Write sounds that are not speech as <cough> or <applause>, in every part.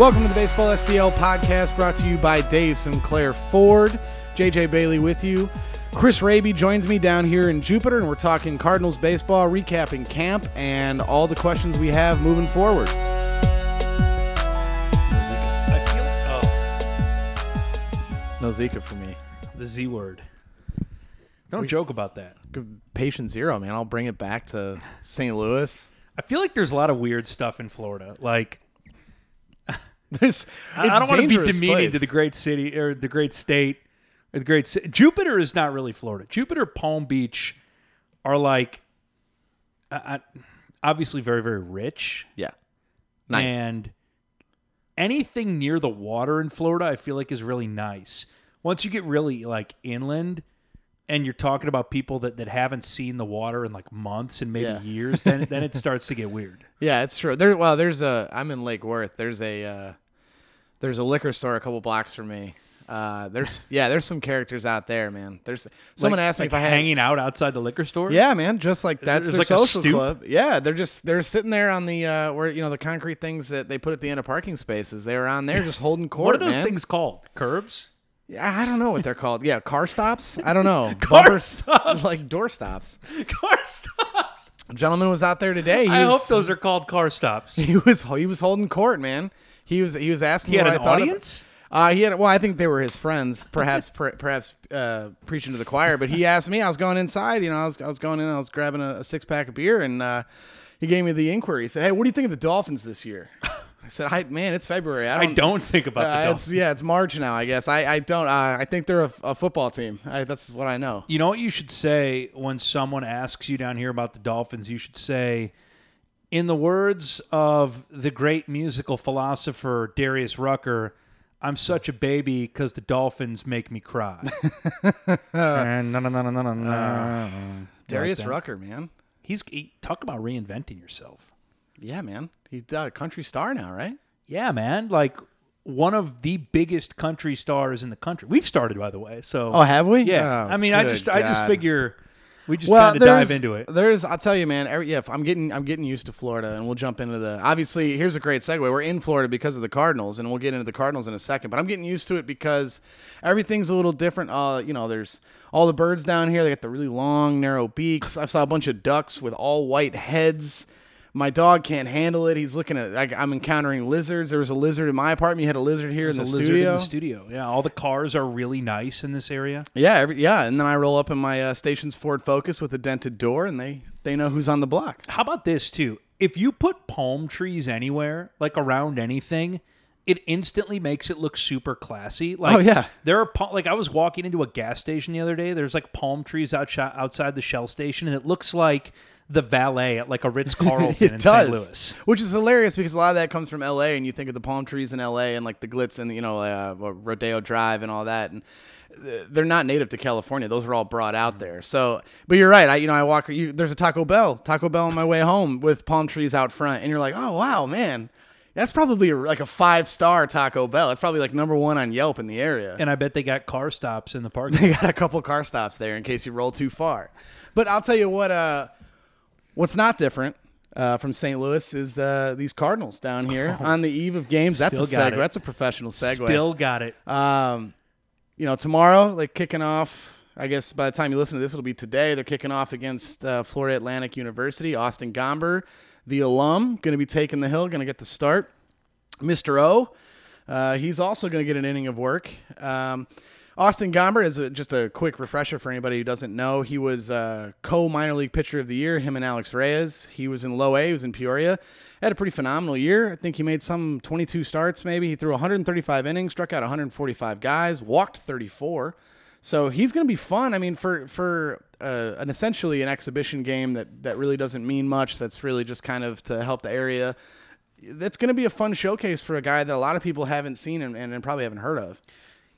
Welcome to the Baseball SDL podcast brought to you by Dave Sinclair Ford. JJ Bailey with you. Chris Raby joins me down here in Jupiter, and we're talking Cardinals baseball, recapping camp, and all the questions we have moving forward. I feel oh No Zika for me. the Z word. Don't joke about that. Good Patient zero, man. I'll bring it back to St. Louis. I feel like there's a lot of weird stuff in Florida. Like <laughs> There's, I- I it's don't want to be demeaning place. to the great city or the great state or the great Jupiter is not really Florida. Jupiter, Palm Beach are like I, obviously very very rich Yeah. Nice. and anything near the water in Florida, I feel like is really nice. Once you get really like inland and you're talking about people that, that haven't seen the water in like months and maybe Yeah. years, then then it <laughs> starts to get weird. Yeah, it's true. There, well, there's a. I'm in Lake Worth. There's a. Uh, there's a liquor store a couple blocks from me. Uh, there's <laughs> yeah, there's some characters out there, man. There's someone Like- asked me like if I had. hanging out outside the liquor store. Yeah, man, just like that's There's their like a social stoop? club. Yeah, they're just they're sitting there on the uh, where you know the concrete things that they put at the end of parking spaces. They were on there just holding court. What are those man. things called? Curbs? Yeah, I don't know what they're called. Yeah, car stops. I don't know. <laughs> Car stops. like door stops. Car stops. A gentleman was out there today. He I was, hope those are called car stops. <laughs> He was he was holding court, man. He was he was asking He had an I thought of- audience? Uh, he had well, I think they were his friends, perhaps per, perhaps uh, preaching to the choir. But he <laughs> asked me. I was going inside. You know, I was I was going in. I was grabbing a, a six pack of beer, and uh, he gave me the inquiry. He said, "Hey, what do you think of the Dolphins this year?" I said, "I man, it's February. I I don't." don't think about the Dolphins. it's yeah, it's March now. I guess I I don't. Uh, I think they're a, a football team. I, that's what I know. You know what you should say when someone asks you down here about the Dolphins? You should say, in the words of the great musical philosopher Darius Rucker, I'm such a baby because the Dolphins make me cry. <laughs> And na- na- na- na- na- na- Darius like. Rucker, man. He's he, talk about reinventing yourself. Yeah, man. He's a country star now, right? Yeah, man. Like one of the biggest country stars in the country. We've started, by the way. So Oh, have we? yeah. Oh, I mean, I just I just figure we just well, kind of dive into it. There's, I'll tell you, man. Every, yeah, I'm getting, I'm getting used to Florida, and we'll jump into the. Obviously, here's a great segue. We're in Florida because of the Cardinals, and we'll get into the Cardinals in a second. But I'm getting used to it because everything's a little different. Uh, you know, there's all the birds down here. They got the really long, narrow beaks. I saw a bunch of ducks with all white heads. My dog can't handle it. He's looking at. I, I'm encountering lizards. There was a lizard in my apartment. You had a lizard here in the a lizard studio. in the studio. Yeah, all the cars are really nice in this area. Yeah, every, yeah, and then I roll up in my uh, station's Ford Focus with a dented door, and they they know who's on the block. How about this too? If you put palm trees anywhere, like around anything, it instantly makes it look super classy. Like, Oh, yeah. there are like I was walking into a gas station the other day. There's like palm trees outside outside the Shell station, and it looks like the valet at like a Ritz <laughs> Carlton in does, St. Louis. which is hilarious because a lot of that comes from L.A. and you think of the palm trees in L.A. and like the glitz and you know uh, Rodeo Drive and all that, and uh, they're not native to California. Those were all brought out there. So, but you're right. I you know I walk. You, there's a Taco Bell, Taco Bell on my way home with palm trees out front, and you're like, oh wow, man. That's probably a, like a five star Taco Bell. That's probably like number one on Yelp in the area. And I bet they got car stops in the <laughs> parking. They got a couple car stops there in case you roll too far. But I'll tell you what. Uh, what's not different uh, from St. Louis is the these Cardinals down here <laughs> on the eve of games. That's a Oh, Still got segue. That's a professional segue. Still got it. Um, you know, tomorrow, like kicking off. I guess by the time you listen to this, it'll be today. They're kicking off against uh, Florida Atlantic University. Austin Gomber, the alum, going to be taking the hill, going to get the start. Mr. O, uh, he's also going to get an inning of work. Um, Austin Gomber is a, just a quick refresher for anybody who doesn't know. He was uh, co minor league pitcher of the year, him and Alex Reyes. He was in low A, he was in Peoria. Had a pretty phenomenal year. I think he made some 22 starts, maybe. He threw 135 innings, struck out 145 guys, walked 34. So he's going to be fun. I mean, for for uh, an essentially an exhibition game that that really doesn't mean much. That's really just kind of to help the area. That's going to be a fun showcase for a guy that a lot of people haven't seen and, and probably haven't heard of.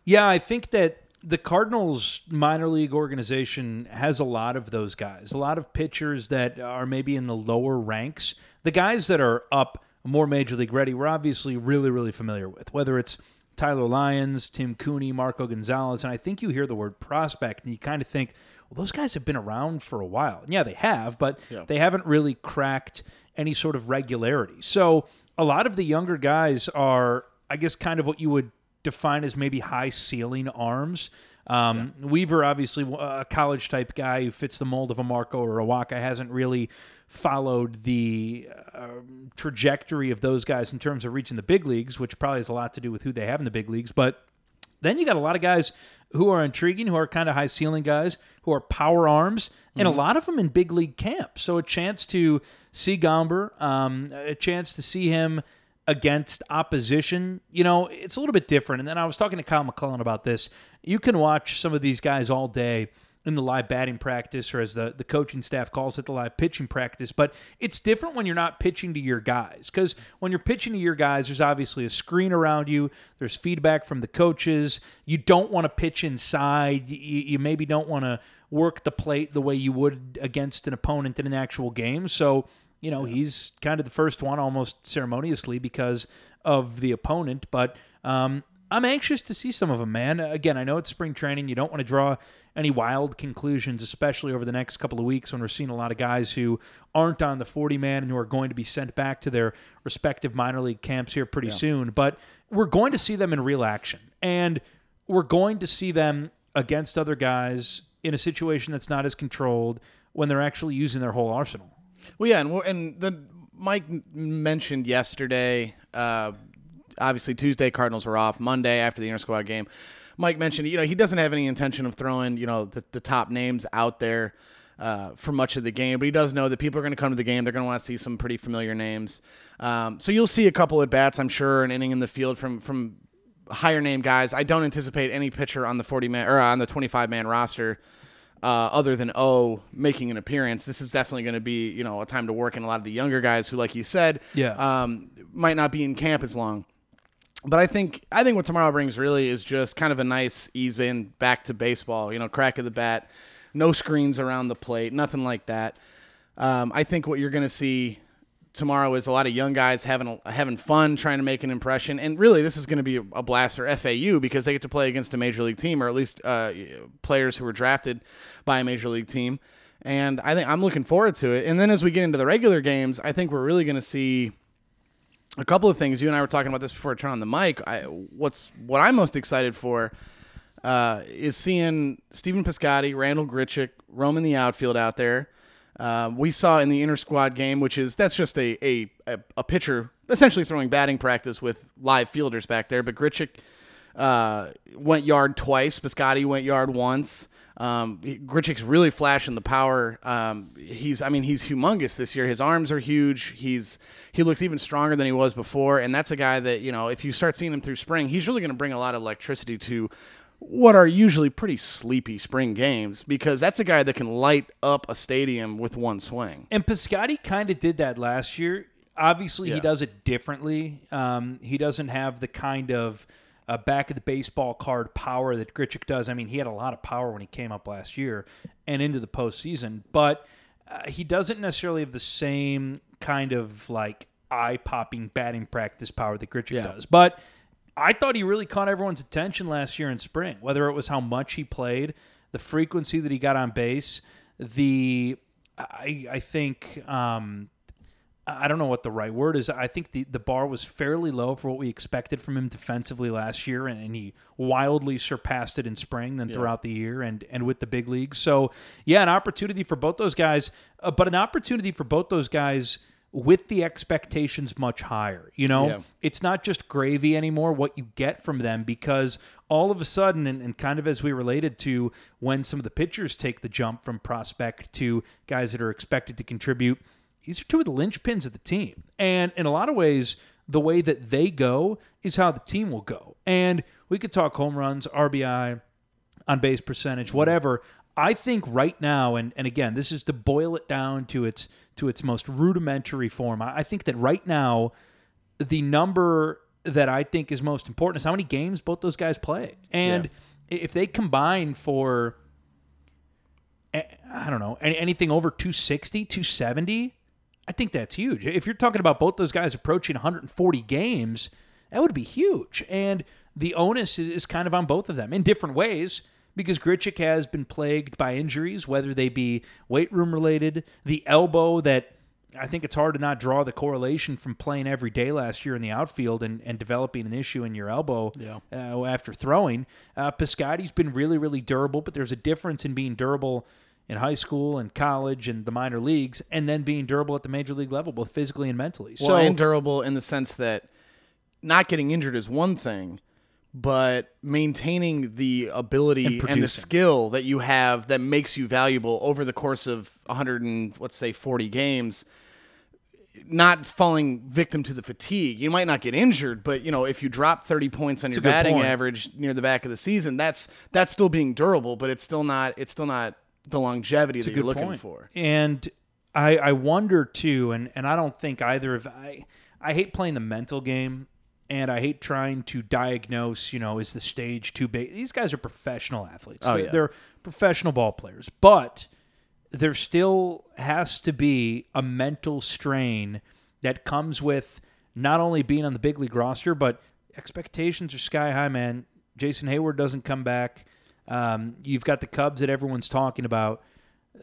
Yeah, I think that the Cardinals minor league organization has a lot of those guys, a lot of pitchers that are maybe in the lower ranks. The guys that are up more major league ready, we're obviously really, really familiar with, whether it's Tyler Lyons, Tim Cooney, Marco Gonzales. And I think you hear the word prospect and you kind of think, well, those guys have been around for a while. And yeah, they have, but Yeah. they haven't really cracked any sort of regularity. So a lot of the younger guys are I guess, kind of what you would define as maybe high ceiling arms. Um, Weaver, obviously, a college type guy who fits the mold of a Marco or a Wacha, hasn't really followed the uh, trajectory of those guys in terms of reaching the big leagues, which probably has a lot to do with who they have in the big leagues. But then you got a lot of guys who are intriguing, who are kind of high ceiling guys, who are power arms, and a lot of them in big league camp. So a chance to see Gomber, um, a chance to see him against opposition, you know, it's a little bit different. And then I was talking to Kyle McClellan about this. You can watch some of these guys all day in the live batting practice, or as the, the coaching staff calls it, the live pitching practice. But it's different when you're not pitching to your guys. Because when you're pitching to your guys, there's obviously a screen around you, there's feedback from the coaches. You don't want to pitch inside. You, you maybe don't want to work the plate the way you would against an opponent in an actual game. So, you know, he's kind of the first one almost ceremoniously because of the opponent. But um, I'm anxious to see some of them, man. Again, I know it's spring training. You don't want to draw any wild conclusions, especially over the next couple of weeks when we're seeing a lot of guys who aren't on the 40 man and who are going to be sent back to their respective minor league camps here pretty soon. But we're going to see them in real action. And we're going to see them against other guys in a situation that's not as controlled when they're actually using their whole arsenal. Well, yeah, and and the Mike mentioned yesterday. Uh, obviously, Tuesday Cardinals were off. Monday after the inter squad game, Mike mentioned you know he doesn't have any intention of throwing you know the, the top names out there uh, for much of the game, but he does know that people are going to come to the game. They're going to want to see some pretty familiar names. Um, so you'll see a couple at bats, I'm sure, an inning in the field from from higher name guys. I don't anticipate any pitcher on the 40 man or on the 25 man roster uh, other than O making an appearance. This is definitely going to be you know a time to work in a lot of the younger guys who, like you said, Yeah. um, might not be in camp as long. But I think I think what tomorrow brings really is just kind of a nice ease in back to baseball. You know, crack of the bat, no screens around the plate, nothing like that. Um, I think what you're going to see tomorrow is a lot of young guys having having fun, trying to make an impression, and really this is going to be a blast for FAU because they get to play against a major league team, or at least uh, players who were drafted by a major league team. And I think I'm looking forward to it. And then as we get into the regular games, I think we're really going to see a couple of things. You and I were talking about this before I turn on the mic. I, what's what I'm most excited for uh, is seeing Stephen Piscotty, Randall Grichuk, roaming the outfield out there. Uh, we saw in the inter squad game, which is that's just a, a a pitcher essentially throwing batting practice with live fielders back there. But Grichuk uh, went yard twice. Piscotty went yard once. Um, Grichuk's really flashing the power. Um, he's, I mean, he's humongous this year. His arms are huge. He's, he looks even stronger than he was before. And that's a guy that, you know, if you start seeing him through spring, he's really going to bring a lot of electricity to what are usually pretty sleepy spring games because that's a guy that can light up a stadium with one swing. And Piscotty kind of did that last year. Obviously, he does it differently. Um, he doesn't have the kind of uh, back of the baseball card power that Grichuk does. I mean, he had a lot of power when he came up last year and into the postseason, but uh, he doesn't necessarily have the same kind of like eye popping batting practice power that Grichuk Yeah. does. But I thought he really caught everyone's attention last year in spring, whether it was how much he played, the frequency that he got on base, the I I think um, I don't know what the right word is. I think the, the bar was fairly low for what we expected from him defensively last year, and, and he wildly surpassed it in spring then throughout the year and, and with the big leagues. So, yeah, an opportunity for both those guys, uh, but an opportunity for both those guys with the expectations much higher. You know, Yeah. it's not just gravy anymore what you get from them because all of a sudden and, and kind of as we related to when some of the pitchers take the jump from prospect to guys that are expected to contribute these are two of the linchpins of the team and in a lot of ways the way that they go is how the team will go and we could talk home runs rbi on base percentage, mm-hmm. whatever. I think right now, and, and again, this is to boil it down to its to its most rudimentary form. I, I think that right now, the number that I think is most important is how many games both those guys play, and if they combine for, I don't know, anything over 260, 270, I think that's huge. If you're talking about both those guys approaching 140 games, that would be huge. And the onus is, is kind of on both of them in different ways because Grichuk has been plagued by injuries, whether they be weight room related, the elbow that I think it's hard to not draw the correlation from playing every day last year in the outfield and, and developing an issue in your elbow Yeah. uh, after throwing. Uh, Piscotty's been really, really durable, but there's a difference in being durable in high school and college and the minor leagues and then being durable at the major league level, both physically and mentally. Well, so, and durable in the sense that not getting injured is one thing, but maintaining the ability And and, the skill that you have that makes you valuable over the course of 100 and let's say 40 games not falling victim to the fatigue. You might not get injured, but you know, if you drop 30 points on your batting point. average near the back of the season, that's that's still being durable, but it's still not it's still not the longevity that you're looking point. for. And I, I wonder too, and, and I don't think either of I I hate playing the mental game and I hate trying to diagnose, you know, is the stage too big? These guys are professional athletes. Oh, they're, yeah. they're professional ball players. But there still has to be a mental strain that comes with not only being on the big league roster, but expectations are sky high, man. Jason Heyward doesn't come back. Um, you've got the Cubs that everyone's talking about.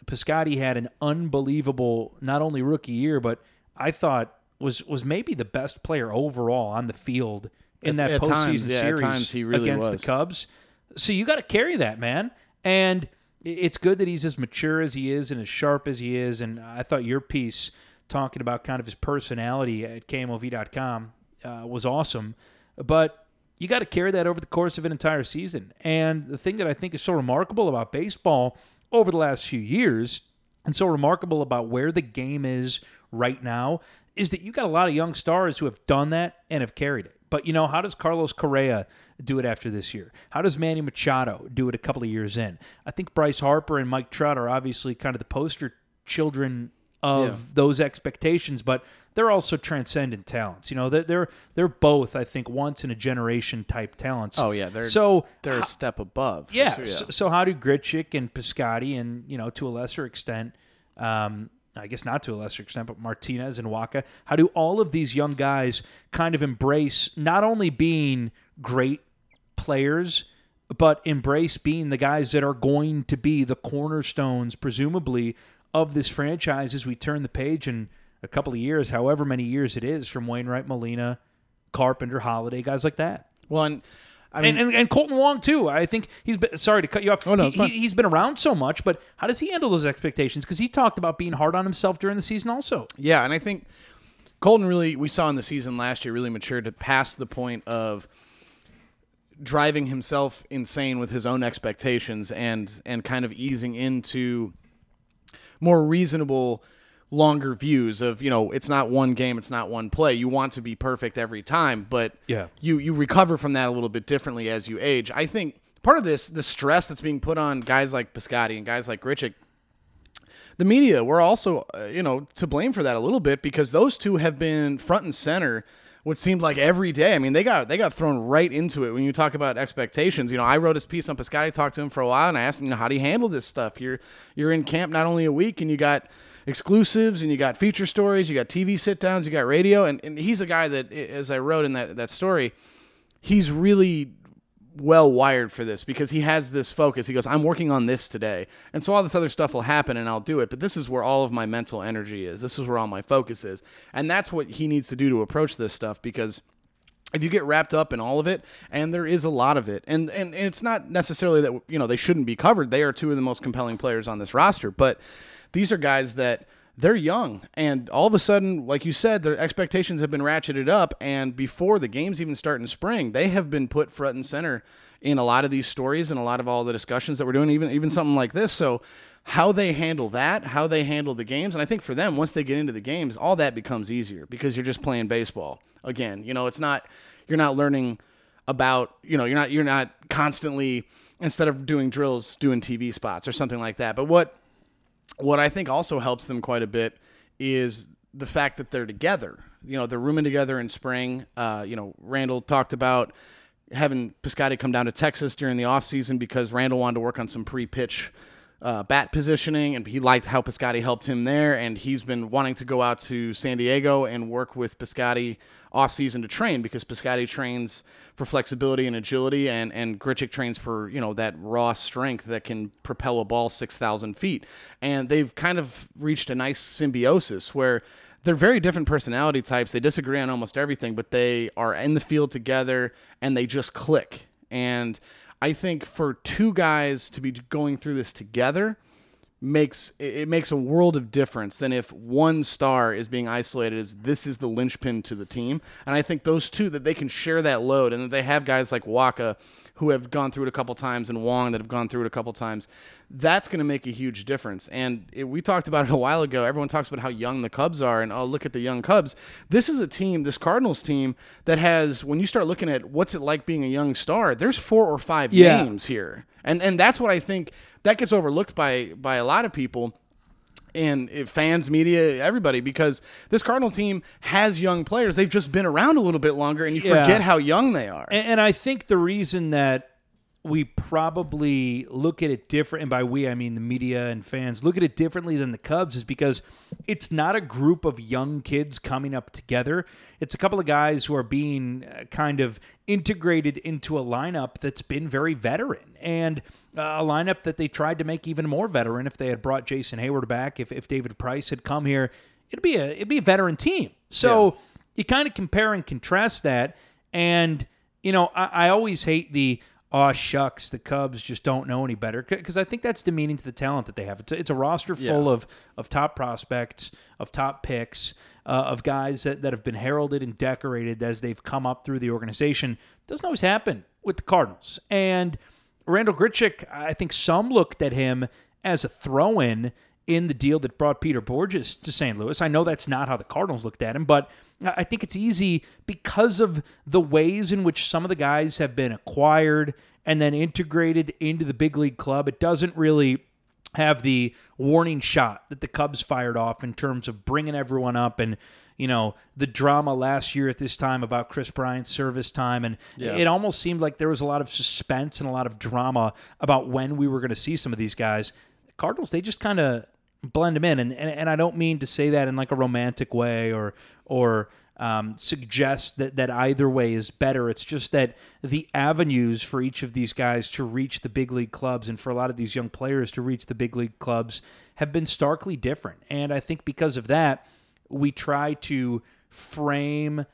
Piscotty had an unbelievable not only rookie year, but I thought was was maybe the best player overall on the field in At- that at postseason times, yeah, at series times he really against was. the Cubs. So you got to carry that, man. And it's good that he's as mature as he is and as sharp as he is. And I thought your piece talking about kind of his personality at KMOV.com uh, was awesome. But you got to carry that over the course of an entire season. And the thing that I think is so remarkable about baseball over the last few years, and so remarkable about where the game is right now, is that you got a lot of young stars who have done that and have carried it. But you know, how does Carlos Correa do it after this year? How does Manny Machado do it a couple of years in? I think Bryce Harper and Mike Trout are obviously kind of the poster children of Yeah. those expectations, but they're also transcendent talents. You know, they're they're, they're both, I think, once in a generation type talents. Oh yeah, they're so they're a step above. yeah. sure, So, so how do Grichuk and Piscotty and you know to a lesser extent, um, I guess not to a lesser extent, but Martinez and Wacha, how do all of these young guys kind of embrace not only being great players, but embrace being the guys that are going to be the cornerstones, presumably, of this franchise as we turn the page in a couple of years, however many years it is, from Wainwright, Molina, Carpenter, Holliday, guys like that. Well, and, I mean, And, and, and Kolten Wong too. I think he's been sorry to cut you off. Oh, no, he, has been around so much, but how does he handle those expectations? Because he talked about being hard on himself during the season, also. Yeah, and I think Kolten really we saw in the season last year really matured to past the point of driving himself insane with his own expectations and and kind of easing into more reasonable longer views of you know it's not one game it's not one play you want to be perfect every time but Yeah. you you recover from that a little bit differently as you age i think part of this the stress that's being put on guys like Piscotty and guys like Grichuk the media were also uh, you know to blame for that a little bit because those two have been front and center what seemed like every day. I mean, they got they got thrown right into it when you talk about expectations. You know, I wrote this piece on Piscotty, talked to him for a while, and I asked him, you know, how do you handle this stuff? You're you're in camp not only a week, and you got exclusives, and you got feature stories, you got TV sit downs, you got radio, and, and he's a guy that, as I wrote in that that story, he's really well wired for this because he has this focus. He goes, I'm working on this today. And so all this other stuff will happen and I'll do it. But this is where all of my mental energy is. This is where all my focus is. And that's what he needs to do to approach this stuff because if you get wrapped up in all of it, and there is a lot of it, and, and and it's not necessarily that you know they shouldn't be covered. They are two of the most compelling players on this roster, but these are guys that they're young, and all of a sudden, like you said, their expectations have been ratcheted up, and before the games even start in spring, they have been put front and center in a lot of these stories and a lot of all the discussions that we're doing, even even something like this. So how they handle that, how they handle the games, and I think for them, once they get into the games, all that becomes easier because you're just playing baseball again. You know, it's not you're not learning about you know you're not you're not constantly instead of doing drills doing TV spots or something like that. But what what I think also helps them quite a bit is the fact that they're together. You know, they're rooming together in spring. Uh, you know, Randall talked about having Piscotty come down to Texas during the offseason because Randall wanted to work on some pre-pitch uh, bat positioning, and he liked how Piscotty helped him there. And he's been wanting to go out to San Diego and work with Piscotty off season to train because Piscotty trains for flexibility and agility, and and Grichuk trains for you know that raw strength that can propel a ball six thousand feet. And they've kind of reached a nice symbiosis where they're very different personality types. They disagree on almost everything, but they are in the field together and they just click. And I think for two guys to be going through this together makes it makes a world of difference than if one star is being isolated as this is the linchpin to the team. And I think those two that they can share that load and that they have guys like Wacha who have gone through it a couple times and Wong that have gone through it a couple times. That's going to make a huge difference. And it, we talked about it a while ago. Everyone talks about how young the Cubs are and oh look at the young Cubs. This is a team, this Cardinals team that has when you start looking at what's it like being a young star, there's four or five Yeah. names here. And and that's what I think that gets overlooked by by a lot of people and fans, media, everybody, because this Cardinal team has young players. They've just been around a little bit longer, and you Yeah. forget how young they are. And, and I think the reason that we probably look at it different, and by we I mean the media and fans look at it differently than the Cubs, is because it's not a group of young kids coming up together. It's a couple of guys who are being uh, kind of integrated into a lineup that's been very veteran and uh, a lineup that they tried to make even more veteran if they had brought Jason Heyward back. If, if David Price had come here, it'd be a it'd be a veteran team. So you kind of compare and contrast that, and you know I, I always hate the oh shucks the Cubs just don't know any better because I think that's demeaning to the talent that they have. It's a, it's a roster full Yeah. of of top prospects, of top picks, uh, of guys that, that have been heralded and decorated as they've come up through the organization. Doesn't always happen with the Cardinals and. Randall Grichuk, I think some looked at him as a throw in in the deal that brought Peter Bourjos to St. Louis. I know that's not how the Cardinals looked at him, but I think it's easy because of the ways in which some of the guys have been acquired and then integrated into the big league club. It doesn't really have the warning shot that the Cubs fired off in terms of bringing everyone up and you know the drama last year at this time about Kris Bryant's service time and Yeah. it almost seemed like there was a lot of suspense and a lot of drama about when we were going to see some of these guys. The Cardinals they just kind of blend them in and, and and I don't mean to say that in like a romantic way or or um, suggest that, that either way is better. It's just that the avenues for each of these guys to reach the big league clubs and for a lot of these young players to reach the big league clubs have been starkly different. And I think because of that, we try to frame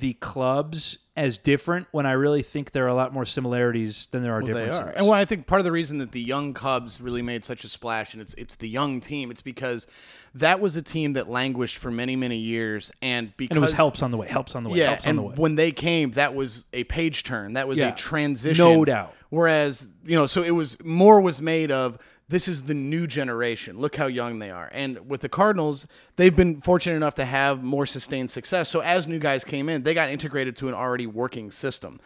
the clubs as different when I really think there are a lot more similarities than there are They differences. are. And well, I think part of the reason that the young Cubs really made such a splash, and it's it's the young team, it's because that was a team that languished for many many years, and because and it was helps on the way, helps on the way, yeah, helps on and the way. when they came, that was a page turn. That was Yeah. a transition, No doubt. Whereas you know, so it was more was made of this is the new generation. Look how young they are. And with the Cardinals, they've been fortunate enough to have more sustained success. So as new guys came in, they got integrated to an already working system.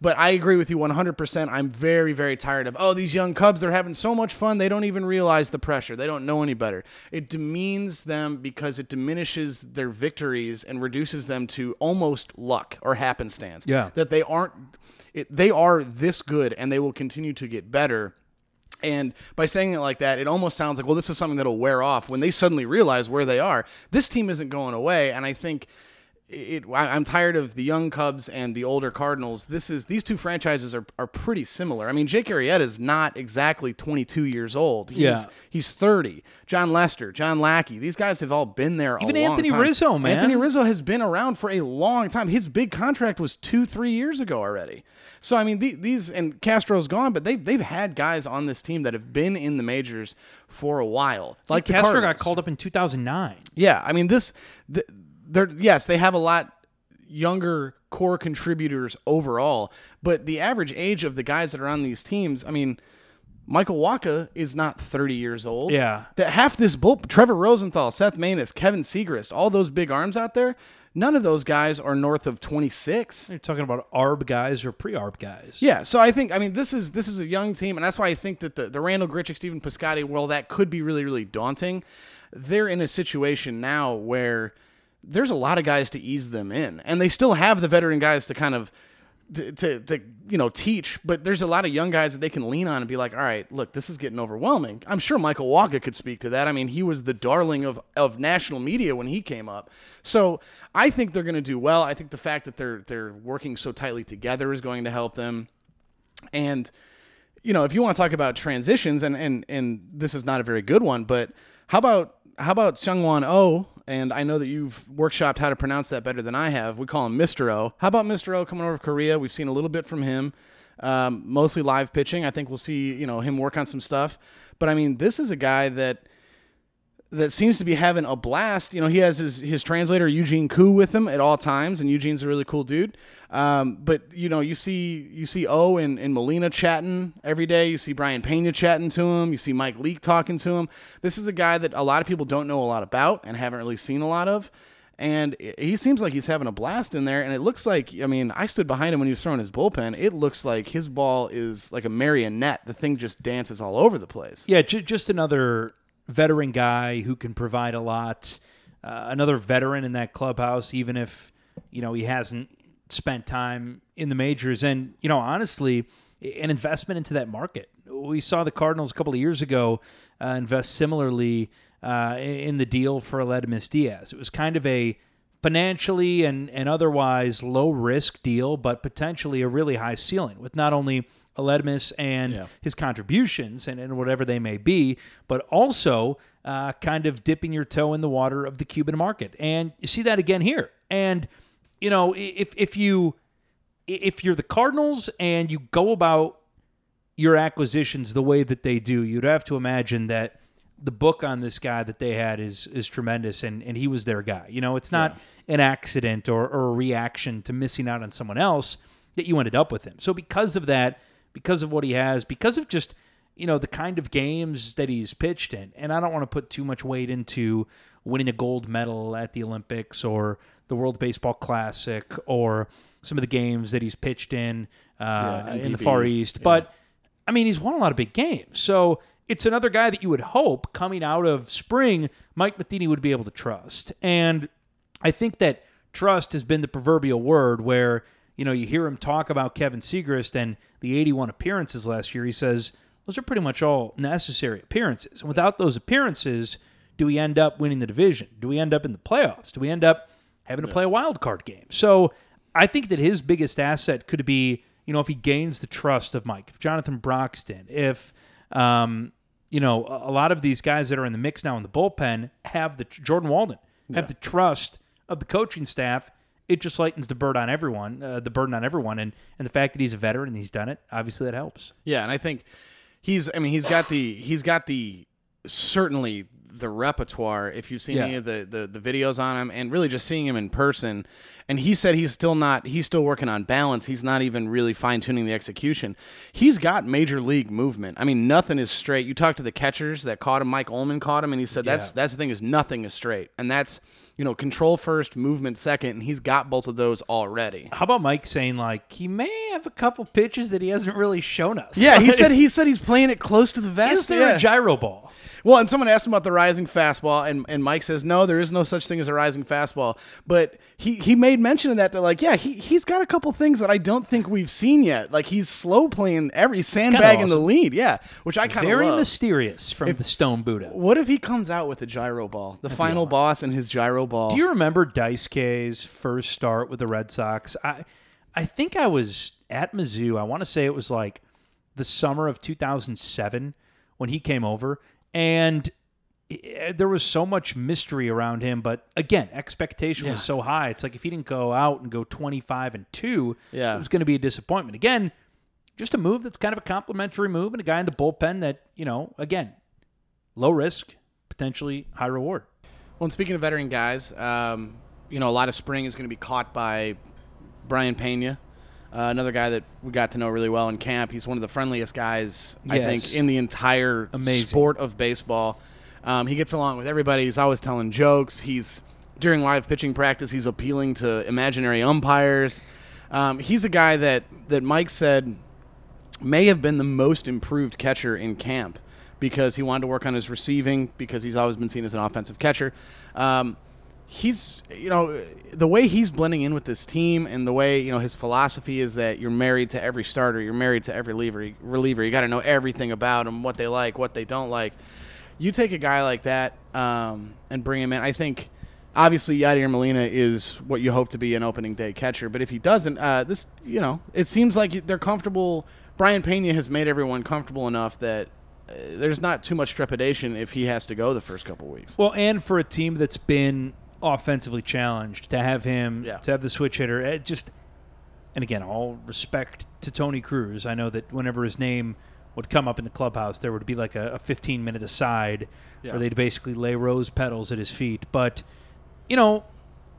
But I agree with you 100%. I'm very, very tired of, oh, these young Cubs, they're having so much fun. They don't even realize the pressure. They don't know any better. It demeans them because it diminishes their victories and reduces them to almost luck or happenstance. Yeah. That they aren't, it, they are this good and they will continue to get better. And by saying it like that, it almost sounds like, well, this is something that'll wear off when they suddenly realize where they are. This team isn't going away, and I think it. I'm tired of the young Cubs and the older Cardinals. This is these two franchises are, are pretty similar. I mean, Jake Arrieta is not exactly 22 years old. He's, Yeah. he's 30. Jon Lester, John Lackey, these guys have all been there. Even a long Anthony time. Rizzo, man. Anthony Rizzo has been around for a long time. His big contract was two, three years ago already. So I mean, the, these and Castro's gone, but they've they've had guys on this team that have been in the majors for a while. Like Castro got called up in 2009. Yeah, I mean this. The, they're yes, they have a lot younger core contributors overall, but the average age of the guys that are on these teams, I mean. Michael Wacha is not 30 years old. Yeah. That half this bull, Trevor Rosenthal, Seth Maness, Kevin Siegrist, all those big arms out there, none of those guys are north of 26. You're talking about ARB guys or pre-ARB guys. Yeah, so I think I mean this is this is a young team, and that's why I think that the the Randall Grichuk, Stephen Piscotty, well, that could be really really daunting. They're in a situation now where there's a lot of guys to ease them in, and they still have the veteran guys to kind of to, to, to you know teach, but there's a lot of young guys that they can lean on and be like, all right, look, this is getting overwhelming. I'm sure Michael Wacha could speak to that. I mean, he was the darling of of national media when he came up. So I think they're going to do well. I think the fact that they're they're working so tightly together is going to help them. And you know, if you want to talk about transitions, and and and this is not a very good one, but how about how about Seung-hwan Oh? And I know that you've workshopped how to pronounce that better than I have. We call him Mr. O. How about Mr. O coming over to Korea? We've seen a little bit from him, um, mostly live pitching. I think we'll see you know him work on some stuff. But I mean, this is a guy that that seems to be having a blast. You know, he has his, his translator Eugene Koo with him at all times, and Eugene's a really cool dude. Um, but you know, you see you see O and, and Molina chatting every day. You see Brayan Pena chatting to him. You see Mike Leake talking to him. This is a guy that a lot of people don't know a lot about and haven't really seen a lot of. And he seems like he's having a blast in there. And it looks like, I mean, I stood behind him when he was throwing his bullpen. It looks like his ball is like a marionette. The thing just dances all over the place. Yeah, just another veteran guy who can provide a lot. Uh, another veteran in that clubhouse, even if you know he hasn't spent time in the majors. And you know, honestly, an investment into that market. We saw the Cardinals a couple of years ago uh, invest similarly uh, in the deal for Aledmys Diaz. It was kind of a financially and, and otherwise low risk deal, but potentially a really high ceiling with not only Aledmys and Yeah. his contributions and, and whatever they may be, but also uh, kind of dipping your toe in the water of the Cuban market. And you see that again here. And you know, if if you if you're the Cardinals and you go about your acquisitions the way that they do, you'd have to imagine that the book on this guy that they had is is tremendous and, and he was their guy. You know, it's not an accident or, or a reaction to missing out on someone else that you ended up with him. So because of that, because of what he has, because of just, you know, the kind of games that he's pitched in, and I don't want to put too much weight into winning a gold medal at the Olympics or the World Baseball Classic or some of the games that he's pitched in uh, Yeah, in the Far East. But I mean, he's won a lot of big games. So it's another guy that you would hope coming out of spring, Mike Matheny would be able to trust. And I think that trust has been the proverbial word where, you know, you hear him talk about Kevin Siegrist and the 81 appearances last year. He says those are pretty much all necessary appearances. And without those appearances, do we end up winning the division? Do we end up in the playoffs? Do we end up having to play a wild card game? So I think that his biggest asset could be, you know, if he gains the trust of Mike, if Jonathan Broxton, if, um, you know, a a lot of these guys that are in the mix now in the bullpen have the Jordan Walden have the trust of the coaching staff. It just lightens the burden on everyone, uh, the burden on everyone, and and the fact that he's a veteran and he's done it, obviously that helps. Yeah, and I think he's. I mean, he's got the. He's got the certainly the repertoire. If you've seen Yeah. any of the, the the videos on him, and really just seeing him in person, and he said he's still not. He's still working on balance. He's not even really fine tuning the execution. He's got major league movement. I mean, nothing is straight. You talk to the catchers that caught him. Mike Ohlman caught him, and he said that's that's the thing is nothing is straight, and that's. You know, control first, movement second, and he's got both of those already. How about Mike saying like he may have a couple pitches that he hasn't really shown us? Yeah, he <laughs> said he said he's playing it close to the vest. is there yeah. a gyro ball? Well, and someone asked him about the rising fastball, and, and Mike says, no, there is no such thing as a rising fastball. But he, he made mention of that, that, like, yeah, he, he's got a couple things that I don't think we've seen yet. Like, he's slow playing every sandbag in the lead. Yeah, which I kind of Very love. mysterious from the Stone Buddha. what if he comes out with a gyro ball? The final boss and his gyro Do you remember Dice K's first start with the Red Sox? I I think I was at Mizzou. I want to say it was like the summer of 2007 when he came over, and eh, there was so much mystery around him. But again, expectation was so high. It's like if he didn't go out and go 25 and two, Yeah. it was going to be a disappointment. Again, just a move that's kind of a complimentary move and a guy in the bullpen that you know, again, low risk, potentially high reward. Well, and speaking of veteran guys, um, you know, a lot of spring is going to be caught by Brayan Pena, uh, another guy that we got to know really well in camp. He's one of the friendliest guys, I think, in the entire Amazing. sport of baseball. Um, he gets along with everybody. He's always telling jokes. He's during live pitching practice. He's appealing to imaginary umpires. Um, he's a guy that that Mike said may have been the most improved catcher in camp because he wanted to work on his receiving because he's always been seen as an offensive catcher. Um, he's you know the way he's blending in with this team and the way you know his philosophy is that you're married to every starter, you're married to every reliever. Reliever, you got to know everything about them, what they like, what they don't like. You take a guy like that um, and bring him in. I think obviously Yadier Molina is what you hope to be an opening day catcher, but if he doesn't, uh, this you know it seems like they're comfortable. Brayan Pena has made everyone comfortable enough that there's not too much trepidation if he has to go the first couple weeks. Well, and for a team that's been offensively challenged to have him Yeah. to have the switch hitter it just and again all respect to tony cruz i know that whenever his name would come up in the clubhouse there would be like a, a 15 minute aside Yeah. where they'd basically lay rose petals at his feet but you know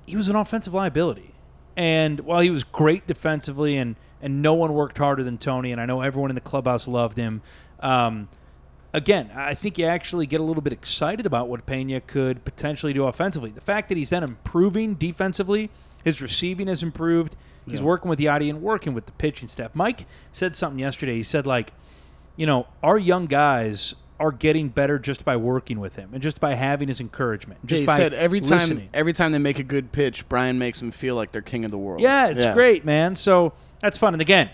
he was an offensive liability and while he was great defensively and and no one worked harder than tony and i know everyone in the clubhouse loved him um, again, I think you actually get a little bit excited about what Pena could potentially do offensively. The fact that he's then improving defensively, his receiving has improved. He's Yeah. working with Yadi and working with the pitching staff. Mike said something yesterday. He said, like, you know, our young guys are getting better just by working with him and just by having his encouragement. Just he by said every time listening. every time they make a good pitch, Brayan makes them feel like they're king of the world. Yeah, it's great, man. So that's fun. And again,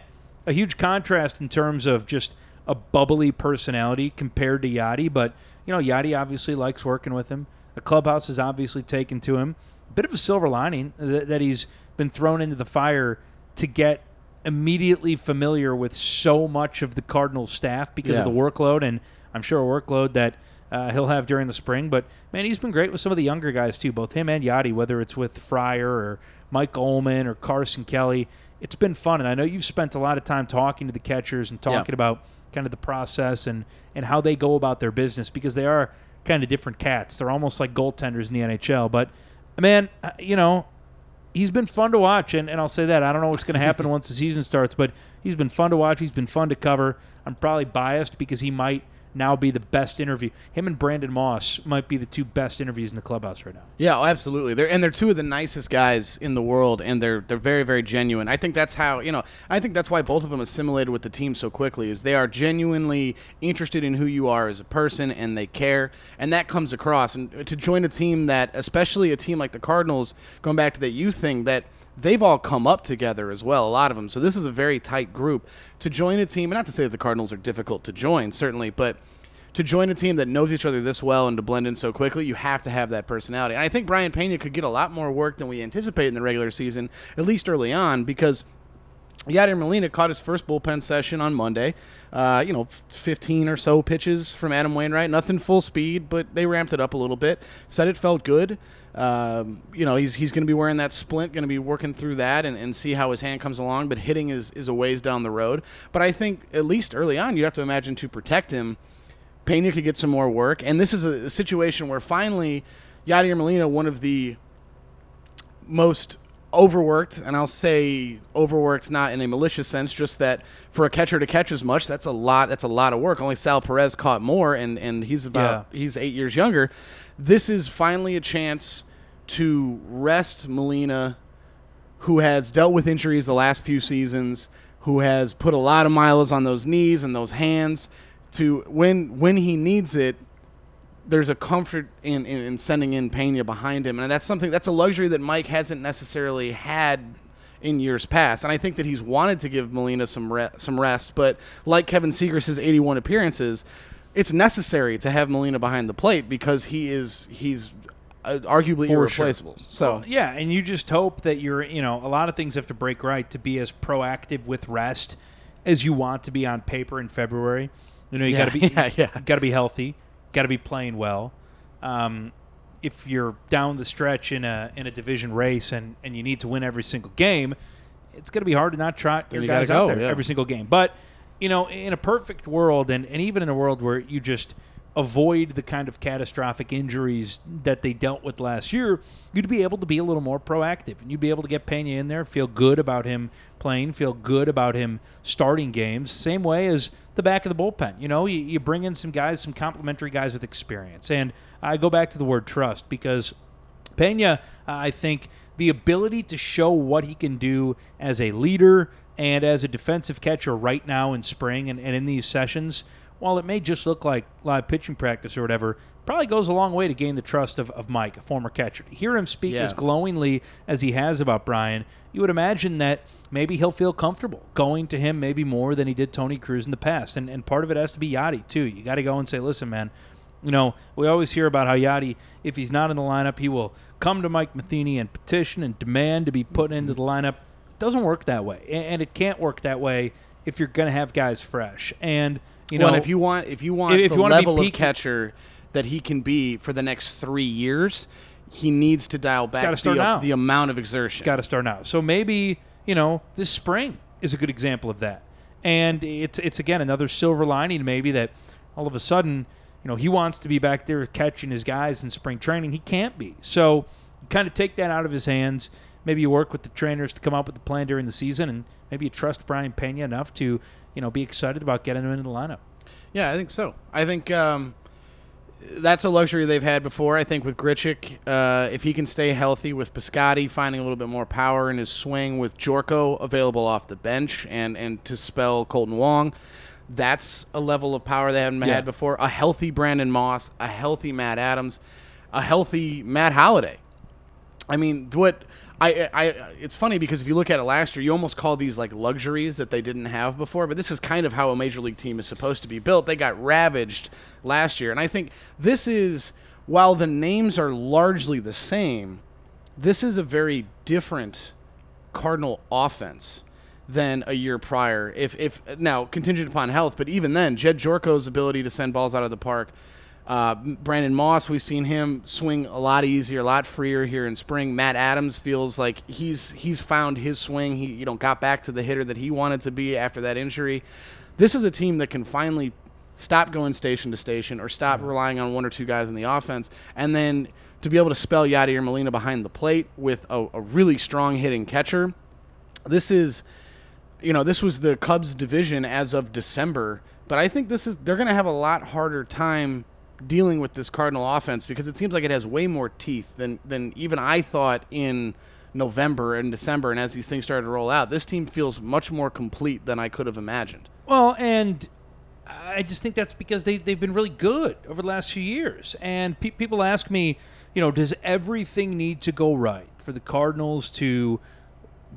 a huge contrast in terms of just a bubbly personality compared to Yadi. But, you know, Yadi obviously likes working with him. The clubhouse is obviously taken to him. A bit of a silver lining that, that he's been thrown into the fire to get immediately familiar with so much of the Cardinals staff because Yeah. of the workload. And I'm sure a workload that uh, he'll have during the spring. But man, he's been great with some of the younger guys too, both him and Yadi, whether it's with Fryer or Mike Ohlman or Carson Kelly. It's been fun, and I know you've spent a lot of time talking to the catchers and talking about kind of the process and and how they go about their business because they are kind of different cats. They're almost like goaltenders in the NHL. But man, uh, you know, he's been fun to watch, and, and I'll say that I don't know what's going to happen <laughs> once the season starts, but he's been fun to watch. He's been fun to cover. I'm probably biased because he might now be the best interview. Him and Brandon Moss might be the two best interviews in the clubhouse right now. Yeah, oh, absolutely. They're and they're two of the nicest guys in the world, and they're they're very very genuine. I think that's how you know. I think that's why both of them assimilated with the team so quickly. Is they are genuinely interested in who you are as a person, and they care, and that comes across. And to join a team that, especially a team like the Cardinals, going back to that youth thing, that they've all come up together as well, a lot of them. So this is a very tight group. To join a team, and not to say that the Cardinals are difficult to join, certainly, but to join a team that knows each other this well and to blend in so quickly, you have to have that personality. And I think Brayan Pena could get a lot more work than we anticipate in the regular season, at least early on, because Yadier Molina caught his first bullpen session on Monday. Uh, you know, 15 or so pitches from Adam Wainwright. Nothing full speed, but they ramped it up a little bit. Said it felt good. Um, you know, he's, he's going to be wearing that splint, going to be working through that and, and see how his hand comes along. But hitting is, is a ways down the road. But I think, at least early on, you have to imagine to protect him, Pena could get some more work. And this is a, a situation where finally, Yadier Molina, one of the most overworked, and I'll say overworked not in a malicious sense, just that for a catcher to catch as much, that's a lot. That's a lot of work. Only Sal Perez caught more, and and he's about he's eight years younger. This is finally a chance to rest Molina, who has dealt with injuries the last few seasons, who has put a lot of miles on those knees and those hands. To when when he needs it, there's a comfort in, in, in sending in Pena behind him, and that's something that's a luxury that Mike hasn't necessarily had in years past. And I think that he's wanted to give Molina some re- some rest, but like Kevin Siegrist's 81 appearances, it's necessary to have Molina behind the plate because he is he's uh, arguably For sure. irreplaceable. So Yeah, and you just hope that you're, you know, a lot of things have to break right to be as proactive with rest as you want to be on paper in February. You know, you Yeah, got to be, <laughs> yeah, yeah. got to be healthy, got to be playing well. Um, if you're down the stretch in a in a division race and and you need to win every single game, it's going to be hard to not trot your you guys out go, there yeah. every single game. But you know, in a perfect world, and and even in a world where you just avoid the kind of catastrophic injuries that they dealt with last year, you'd be able to be a little more proactive and you'd be able to get Pena in there, feel good about him playing, feel good about him starting games, same way as the back of the bullpen. You know, you, you bring in some guys, some complementary guys with experience. And I go back to the word trust because Pena, I think the ability to show what he can do as a leader and as a defensive catcher right now in spring and, and in these sessions while it may just look like live pitching practice or whatever, probably goes a long way to gain the trust of, of Mike, a former catcher. To hear him speak Yeah. as glowingly as he has about Brayan, you would imagine that maybe he'll feel comfortable going to him maybe more than he did Tony Cruz in the past. And, and part of it has to be Yadi, too. You got to go and say, listen, man, you know, we always hear about how Yadi, if he's not in the lineup, he will come to Mike Matheny and petition and demand to be put into the lineup. It doesn't work that way. And it can't work that way if you're going to have guys fresh. And, you know, well, if you want, if you want if the you be level of catcher that he can be for the next three years, he needs to dial back the, the amount of exertion. got to start now. So maybe you know this spring is a good example of that, and it's it's again another silver lining maybe that all of a sudden you know he wants to be back there catching his guys in spring training. He can't be. So kind of take that out of his hands. Maybe you work with the trainers to come up with the plan during the season, and maybe you trust Brian Pena enough to you know be excited about getting him into the lineup. Yeah, I think so. I think um, that's a luxury they've had before. I think with Grichuk, uh, if he can stay healthy, with Piscotti finding a little bit more power in his swing, with Gyorko available off the bench, and and to spell Kolten Wong, that's a level of power they haven't Yeah. had before. A healthy Brandon Moss, a healthy Matt Adams, a healthy Matt Holliday. I mean, what I, I, it's funny because if you look at it last year, you almost call these like luxuries that they didn't have before. But this is kind of how a major league team is supposed to be built. They got ravaged last year, and I think this is while the names are largely the same, this is a very different Cardinal offense than a year prior. If if now contingent upon health, but even then, Jedd Gyorko's ability to send balls out of the park. Uh, Brandon Moss, we've seen him swing a lot easier, a lot freer here in spring. Matt Adams feels like he's he's found his swing. He you know got back to the hitter that he wanted to be after that injury. This is a team that can finally stop going station to station or stop relying on one or two guys in the offense, and then to be able to spell Yadier Molina behind the plate with a, a really strong hitting catcher. This is you know, this was the Cubs division as of December, but I think this is they're going to have a lot harder time dealing with this Cardinal offense because it seems like it has way more teeth than than even I thought in November and December and as these things started to roll out. This team feels much more complete than I could have imagined. Well, and I just think that's because they, they've been really good over the last few years. And pe- people ask me, you know, does everything need to go right for the Cardinals to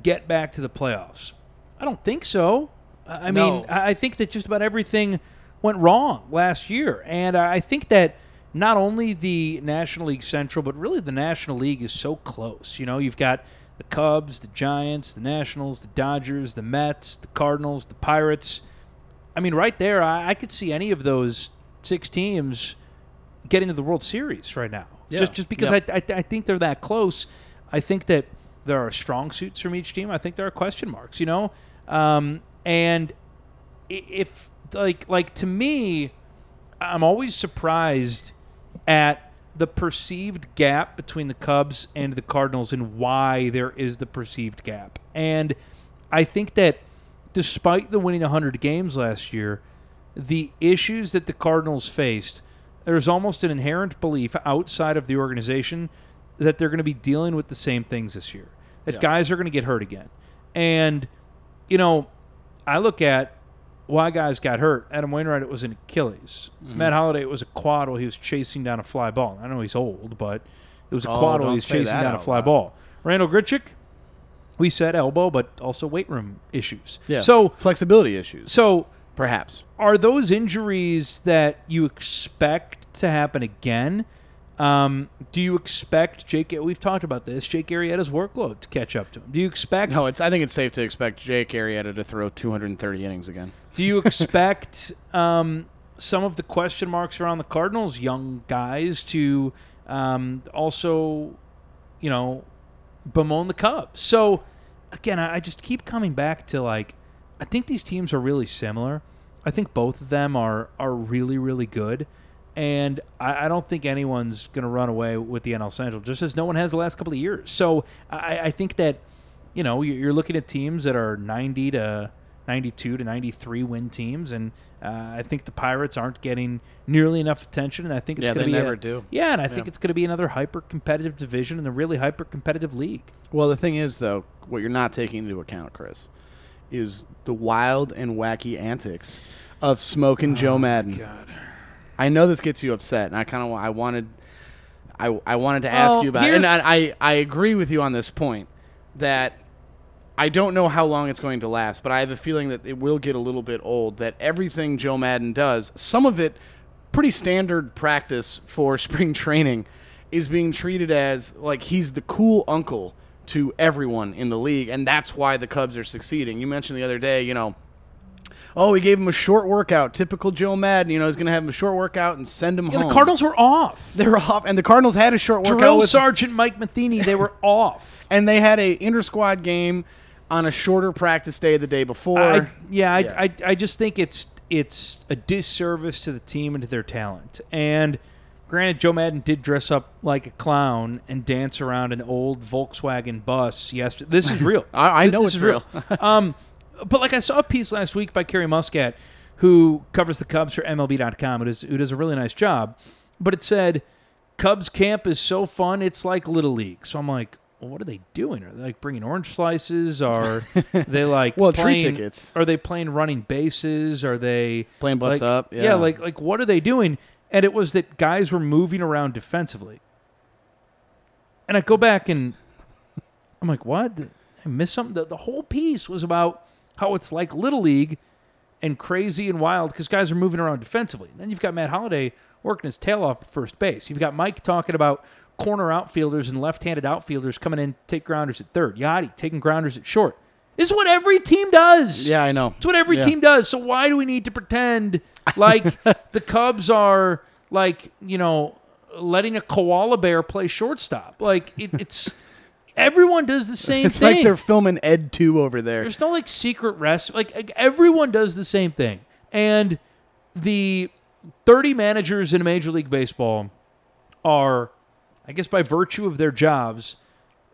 get back to the playoffs? I don't think so. I No. mean, I think that just about everything went wrong last year. And I think that not only the National League Central, but really the National League is so close. You know, you've got the Cubs, the Giants, the Nationals, the Dodgers, the Mets, the Cardinals, the Pirates. I mean, right there, I, I could see any of those six teams getting to the World Series right now. Yeah. Just just because Yeah. I, I I think they're that close. I think that there are strong suits from each team. I think there are question marks. You know, um, and if like like to me, I'm always surprised at the perceived gap between the Cubs and the Cardinals and why there is the perceived gap. And I think that despite the winning 100 games last year, the issues that the Cardinals faced, there's almost an inherent belief outside of the organization that they're going to be dealing with the same things this year. That Yeah. guys are going to get hurt again. And, you know, I look at why guys got hurt. Adam Wainwright, it was an Achilles. Mm-hmm. Matt Holliday, it was a quad while he was chasing down a fly ball. I know he's old, but it was a Oh, quad while he was chasing down a fly loud. ball. Randall Grichuk, we said elbow, but also weight room issues. Yeah. So, flexibility issues, so perhaps. are those injuries that you expect to happen again? Um, do you expect Jake? We've talked about this. Jake Arrieta's workload to catch up to him. Do you expect? No, it's. I think it's safe to expect Jake Arrieta to throw 230 innings again. Do you <laughs> expect um, some of the question marks around the Cardinals, young guys, to um, also, you know, bemoan the Cubs? So, again, I I just keep coming back to like, I think these teams are really similar. I think both of them are are really really good, and I, I don't think anyone's going to run away with the NL Central, just as no one has the last couple of years. So, I, I think that you know you're you're looking at teams that are 90 to 92 to 93 win teams, and uh, I think the Pirates aren't getting nearly enough attention, and I think it's Yeah, going to be never a, do. Yeah, and I think it's going to be another hyper competitive division and a really hyper competitive league. Well, the thing is, though, what you're not taking into account, Chris, is the wild and wacky antics of smoking Joe Maddon. God. I know this gets you upset, and I kind of I wanted I, I wanted to ask Well, you about it. And I, I I agree with you on this point that I don't know how long it's going to last, but I have a feeling that it will get a little bit old. That everything Joe Maddon does, some of it pretty standard practice for <laughs> spring training, is being treated as like he's the cool uncle to everyone in the league, and that's why the Cubs are succeeding. You mentioned the other day, you know. Oh, he gave him a short workout. Typical Joe Maddon. You know, he's going to have him a short workout and send him Yeah, home. the Cardinals were off. <laughs> They're off, and the Cardinals had a short workout Drill with, Sergeant Mike Matheny, they were <laughs> off. and they had a inter squad game on a shorter practice day the day before. I, yeah, I, Yeah. I, I just think it's it's a disservice to the team and to their talent. And granted, Joe Maddon did dress up like a clown and dance around an old Volkswagen bus yesterday. This is <laughs> real. I- I know this it's is real. um, but like I saw a piece last week by Carrie Muskat, who covers the Cubs for MLB.com, who does, who does a really nice job. But it said Cubs camp is so fun, it's like Little League. So I'm like, well, what are they doing? Are they like bringing orange slices? Are <laughs> they like Well, tree tickets. Are they playing running bases? Are they Playing butts like- up, yeah. like like what are they doing? And it was that guys were moving around defensively. And I go back and I'm like, what? I missed something. The, the whole piece was about how it's like little league and crazy and wild because guys are moving around defensively. And then you've got Matt Holliday working his tail off at first base. You've got Mike talking about corner outfielders and left-handed outfielders coming in to take grounders at third. Yadi taking grounders at short. This is what every team does. yeah, I know. It's what every Yeah. team does. So why do we need to pretend <laughs> like the Cubs are like you know letting a koala bear play shortstop? Like it, it's everyone does the same It's thing. like they're filming Ed two over there. There's no like secret rest. Like, like everyone does the same thing, and the 30 managers in Major League Baseball are, I guess, by virtue of their jobs,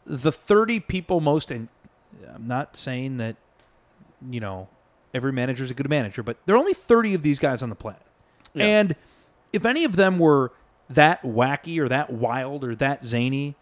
the 30 people most. And I'm not saying that, you know, every manager is a good manager, but there are only 30 of these guys on the planet, Yeah. and if any of them were that wacky or that wild or that zany,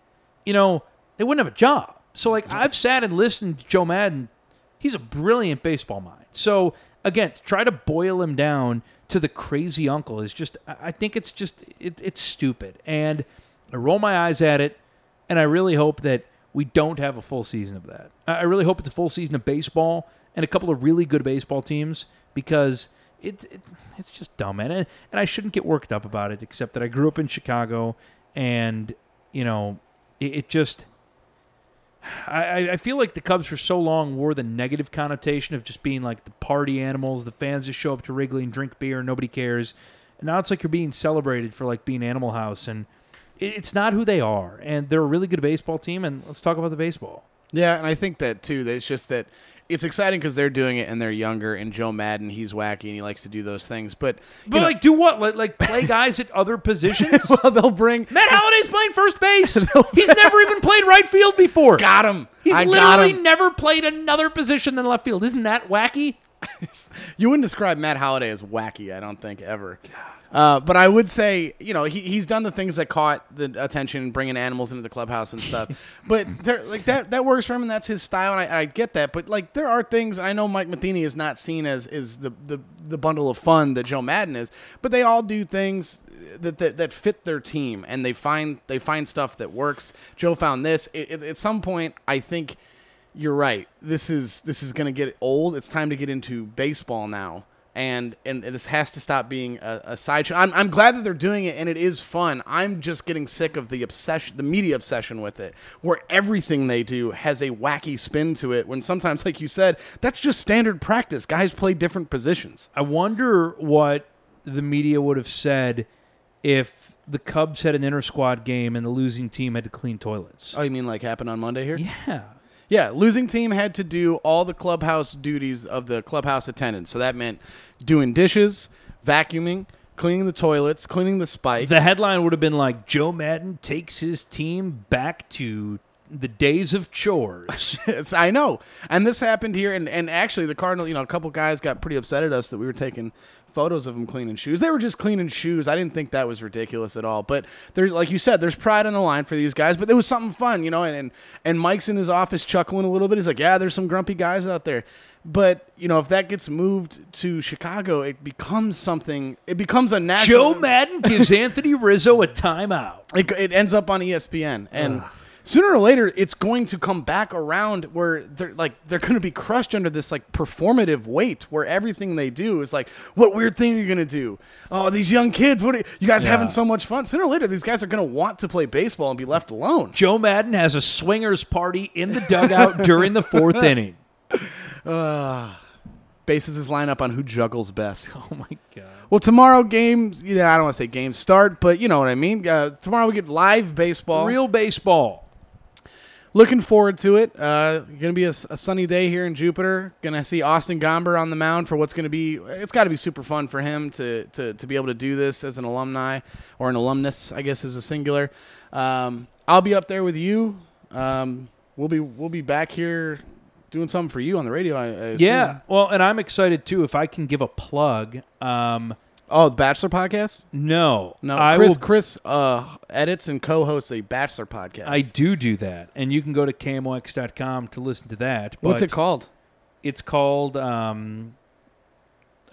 you know, they wouldn't have a job. So like I've sat and listened to Joe Maddon. He's a brilliant baseball mind. So again, to try to boil him down to the crazy uncle is just I think it's just it, it's stupid. And I roll my eyes at it and I really hope that we don't have a full season of that. I really hope it's a full season of baseball and a couple of really good baseball teams because it, it it's just dumb. And, and I shouldn't get worked up about it, except that I grew up in Chicago, and you know, it, it just. I, I- feel like the Cubs for so long wore the negative connotation of just being like the party animals. The fans just show up to Wrigley and drink beer, and nobody cares. And now it's like you're being celebrated for like being Animal House, and it, it's not who they are. And they're a really good baseball team. And let's talk about the baseball. Yeah, and I think that too. That it's just that it's exciting because they're doing it and they're younger. And Joe Maddon, he's wacky and he likes to do those things. But, But know- like, do what? Like, like play guys at other <laughs> positions? well, they'll bring Matt Holliday's playing first base. <laughs> He's never even played right field before. got him. He's I literally him. never played another position than left field. Isn't that wacky? <laughs> You wouldn't describe Matt Holliday as wacky, I don't think ever. Uh, but I would say, you know, he, he's done the things that caught the attention, bringing animals into the clubhouse and stuff. <laughs> but there, like that, that works for him, and that's his style, and I, I get that. But like, there are things I know Mike Matheny is not seen as is the, the the bundle of fun that Joe Maddon is, but they all do things that, that, that fit their team, and they find they find stuff that works. Joe found this. It, it, at some point, I think you're right. This is this is going to get old. It's time to get into baseball now, and and this has to stop being a, a sideshow. I'm I'm glad that they're doing it, and it is fun. I'm just getting sick of the obsession, the media obsession with it, where everything they do has a wacky spin to it. When sometimes, like you said, that's just standard practice. Guys play different positions. I wonder what the media would have said if the Cubs had an inter squad game and the losing team had to clean toilets. Oh, you mean like happened on Monday here? Yeah. Yeah, losing team had to do all the clubhouse duties of the clubhouse attendants. So that meant doing dishes, vacuuming, cleaning the toilets, cleaning the spikes. The headline would have been like Joe Maddon takes his team back to the days of chores. <laughs> I know. And this happened here. And, and actually, the Cardinal, you know, a couple guys got pretty upset at us that we were taking photos of him cleaning shoes. They were just cleaning shoes. I didn't think that was ridiculous at all. But there's like you said, there's pride on the line for these guys. But there was something fun, you know. And and, and Mike's in his office chuckling a little bit. He's like, yeah, there's some grumpy guys out there. But you know, if that gets moved to Chicago, it becomes something. It becomes a national. Joe Maddon gives <laughs> Anthony Rizzo a timeout. It, it ends up on ESPN, and sooner or later, it's going to come back around where they're like they're going to be crushed under this like performative weight, where everything they do is like, what weird thing are you going to do? Oh, these young kids, what are you guys having so much fun? Sooner or later, these guys are going to want to play baseball and be left alone. Joe Maddon has a swingers party in the dugout during the fourth <laughs> inning. Bases his lineup on who juggles best. <laughs> Oh my god. Well, tomorrow games, you know, I don't want to say games start, but you know what I mean. Uh, tomorrow we get live baseball. Real baseball. Looking forward to it. Uh, gonna be a, a sunny day here in Jupiter. Gonna see Austin Gomber on the mound for what's gonna be. It's got to be super fun for him to, to to be able to do this as an alumni or an alumnus, I guess is a singular. Um, I'll be up there with you. Um, we'll be we'll be back here doing something for you on the radio. I, I. Yeah. Well, and I'm excited too. If I can give a plug. Um, Oh, the Bachelor podcast. no, No, I Chris. will Chris uh, edits and co-hosts a Bachelor podcast. I do do that, and you can go to KMOX.com to listen to that. What's it called? It's called um,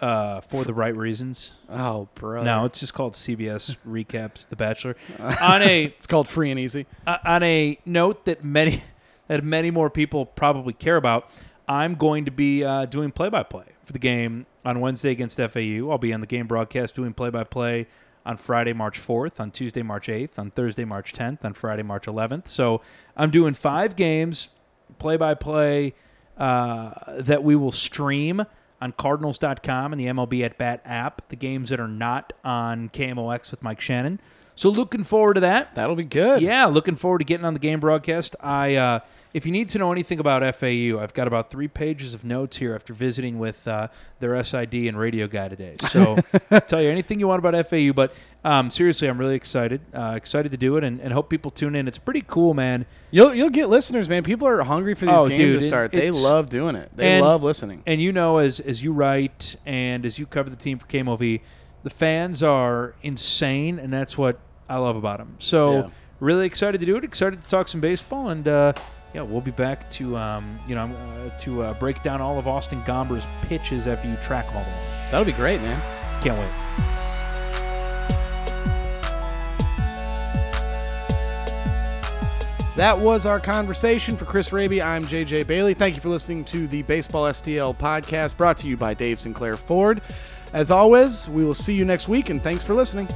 uh, for the right reasons. Oh, bro. No, it's just called CBS <laughs> recaps The Bachelor. <laughs> on a it's called Free and Easy. uh, on a note that many <laughs> that many more people probably care about, I'm going to be uh, doing play-by-play for the game on Wednesday against FAU. I'll be on the game broadcast doing play-by-play on Friday, March 4th, on Tuesday, March 8th, on Thursday, March 10th, on Friday, March 11th. So I'm doing five games play-by-play uh, that we will stream on Cardinals.com and the MLB at Bat app. The games that are not on KMOX with Mike Shannon. So looking forward to that. That'll be good. Yeah, looking forward to getting on the game broadcast. I, uh, if you need to know anything about FAU, I've got about three pages of notes here after visiting with uh, their SID and radio guy today. So, <laughs> tell you anything you want about FAU. But um, seriously, I'm really excited. Uh, excited to do it, and, and hope people tune in. It's pretty cool, man. You'll you'll get listeners, man. People are hungry for these Oh, games dude, to it- start. they love doing it. They and- love listening. And you know, as as you write and as you cover the team for KMOV, the fans are insane, and that's what I love about them. So Yeah. really excited to do it. Excited to talk some baseball, and uh, yeah, we'll be back to um, you know uh, to uh, break down all of Austin Gomber's pitches after you track them all the way. That'll be great, man. Can't wait. That was our conversation for Chris Raby. I'm JJ Bailey. Thank you for listening to the Baseball STL podcast brought to you by Dave Sinclair Ford. As always, we will see you next week, and thanks for listening.